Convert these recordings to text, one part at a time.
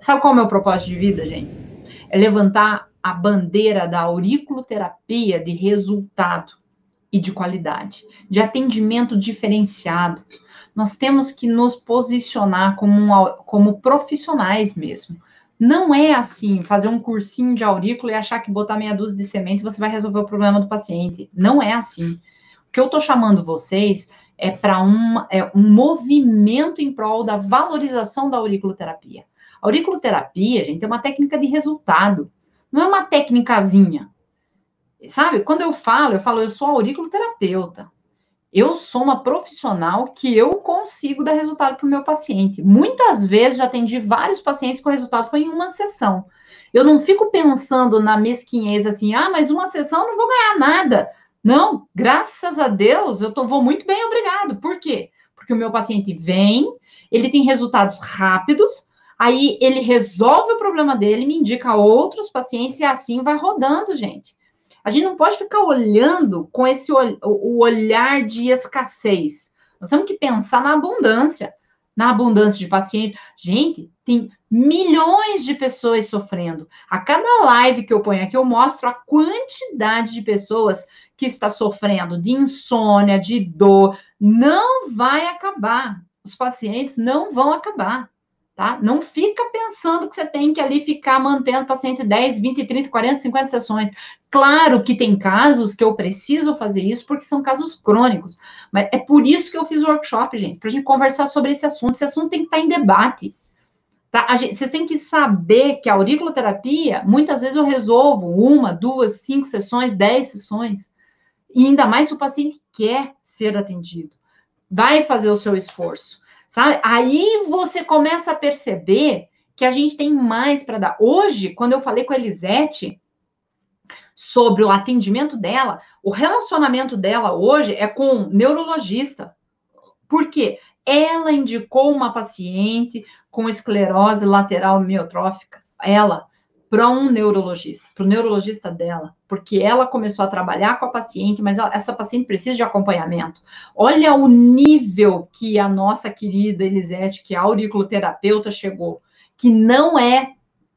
Sabe qual é o meu propósito de vida, gente? É levantar a bandeira da auriculoterapia de resultado e de qualidade, de atendimento diferenciado. Nós temos que nos posicionar como, um, como profissionais mesmo. Não é assim, fazer um cursinho de aurículo e achar que botar meia dúzia de semente você vai resolver o problema do paciente. Não é assim. O que eu estou chamando vocês é para um, é um movimento em prol da valorização da auriculoterapia. Auriculoterapia, gente, é uma técnica de resultado. Não é uma técnicazinha. Sabe? Quando eu falo, eu falo, eu sou auriculoterapeuta. Eu sou uma profissional que eu consigo dar resultado para o meu paciente. Muitas vezes já atendi vários pacientes que o resultado foi em uma sessão. Eu não fico pensando na mesquinhez assim, ah, mas uma sessão não vou ganhar nada. Não, graças a Deus, eu tô, vou muito bem, obrigado. Por quê? Porque o meu paciente vem, ele tem resultados rápidos, Aí ele resolve o problema dele, me indica outros pacientes e assim vai rodando, gente. A gente não pode ficar olhando com esse o olhar de escassez. Nós temos que pensar na abundância, na abundância de pacientes. Gente, tem milhões de pessoas sofrendo. A cada live que eu ponho aqui, eu mostro a quantidade de pessoas que está sofrendo de insônia, de dor. Não vai acabar. Os pacientes não vão acabar tá? Não fica pensando que você tem que ali ficar mantendo paciente 10, 20, 30, 40, 50 sessões. Claro que tem casos que eu preciso fazer isso porque são casos crônicos, mas é por isso que eu fiz o workshop, gente, para a gente conversar sobre esse assunto. Esse assunto tem que estar tá em debate. Tá? Gente, vocês têm que saber que a auriculoterapia, muitas vezes eu resolvo uma, duas, cinco sessões, dez sessões, e ainda mais se o paciente quer ser atendido. Vai fazer o seu esforço. Sabe? Aí você começa a perceber que a gente tem mais para dar. Hoje, quando eu falei com a Elisete sobre o atendimento dela, o relacionamento dela hoje é com um neurologista. Por quê? Ela indicou uma paciente com esclerose lateral miotrófica. Ela para um neurologista, para o neurologista dela, porque ela começou a trabalhar com a paciente, mas essa paciente precisa de acompanhamento. Olha o nível que a nossa querida Elisete, que é auriculoterapeuta, chegou, que não é,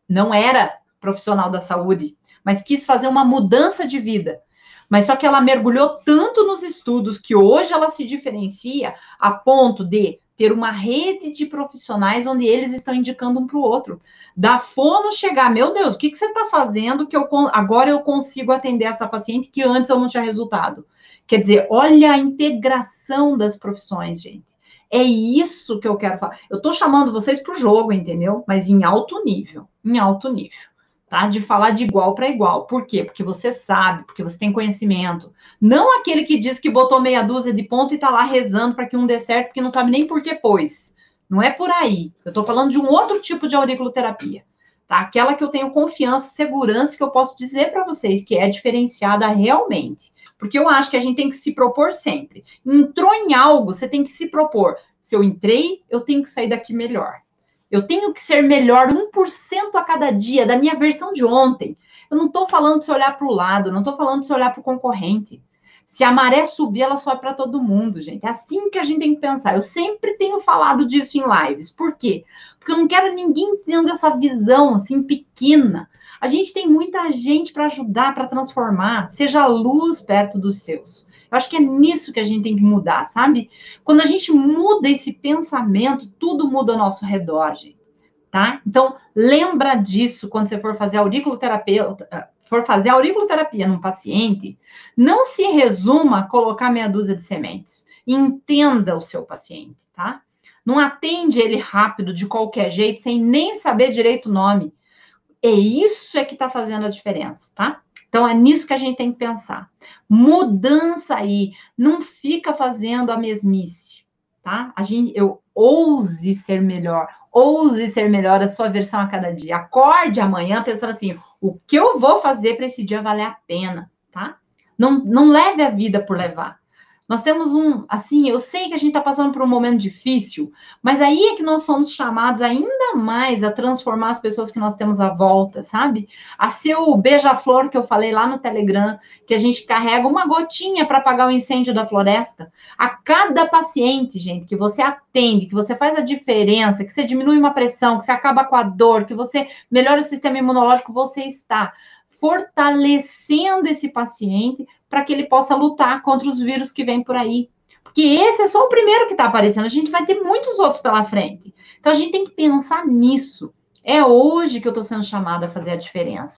não era profissional da saúde, mas quis fazer uma mudança de vida. Mas só que ela mergulhou tanto nos estudos que hoje ela se diferencia a ponto de ter uma rede de profissionais onde eles estão indicando um para o outro. Da fono chegar, meu Deus, o que, que você está fazendo que eu agora eu consigo atender essa paciente que antes eu não tinha resultado? Quer dizer, olha a integração das profissões, gente. É isso que eu quero falar. Eu estou chamando vocês para o jogo, entendeu? Mas em alto nível, em alto nível tá? De falar de igual para igual. Por quê? Porque você sabe, porque você tem conhecimento. Não aquele que diz que botou meia dúzia de ponto e tá lá rezando para que um dê certo, porque não sabe nem por que pôs. Não é por aí. Eu estou falando de um outro tipo de auriculoterapia. Tá? Aquela que eu tenho confiança, segurança, que eu posso dizer para vocês que é diferenciada realmente. Porque eu acho que a gente tem que se propor sempre. Entrou em algo, você tem que se propor. Se eu entrei, eu tenho que sair daqui melhor. Eu tenho que ser melhor 1% a cada dia da minha versão de ontem. Eu não estou falando de você olhar para o lado, não estou falando de você olhar para o concorrente. Se a maré subir, ela sobe para todo mundo, gente. É assim que a gente tem que pensar. Eu sempre tenho falado disso em lives. Por quê? Porque eu não quero ninguém tendo essa visão assim pequena. A gente tem muita gente para ajudar, para transformar. Seja luz perto dos seus. Eu acho que é nisso que a gente tem que mudar, sabe? Quando a gente muda esse pensamento, tudo muda ao nosso redor, gente. Tá? Então, lembra disso quando você for fazer auriculoterapia, ah, for fazer auriculoterapia num paciente, não se resuma a colocar meia dúzia de sementes. Entenda o seu paciente, tá? Não atende ele rápido, de qualquer jeito, sem nem saber direito o nome. É isso é que está fazendo a diferença, tá? Então, é nisso que a gente tem que pensar. Mudança aí, não fica fazendo a mesmice, tá? A gente, eu ouse ser melhor, ouse ser melhor a sua versão a cada dia. Acorde amanhã pensando assim, o que eu vou fazer para esse dia valer a pena, tá? Não, não leve a vida por levar. Nós temos um, assim, eu sei que a gente está passando por um momento difícil, mas aí é que nós somos chamados ainda mais a transformar as pessoas que nós temos à volta, sabe? A ser o beija-flor que eu falei lá no Telegram, que a gente carrega uma gotinha para apagar o incêndio da floresta. A cada paciente, gente, que você atende, que você faz a diferença, que você diminui uma pressão, que você acaba com a dor, que você melhora o sistema imunológico, você está fortalecendo esse paciente para que ele possa lutar contra os vírus que vêm por aí. Porque esse é só o primeiro que está aparecendo, a gente vai ter muitos outros pela frente. Então a gente tem que pensar nisso. É hoje que eu estou sendo chamada a fazer a diferença.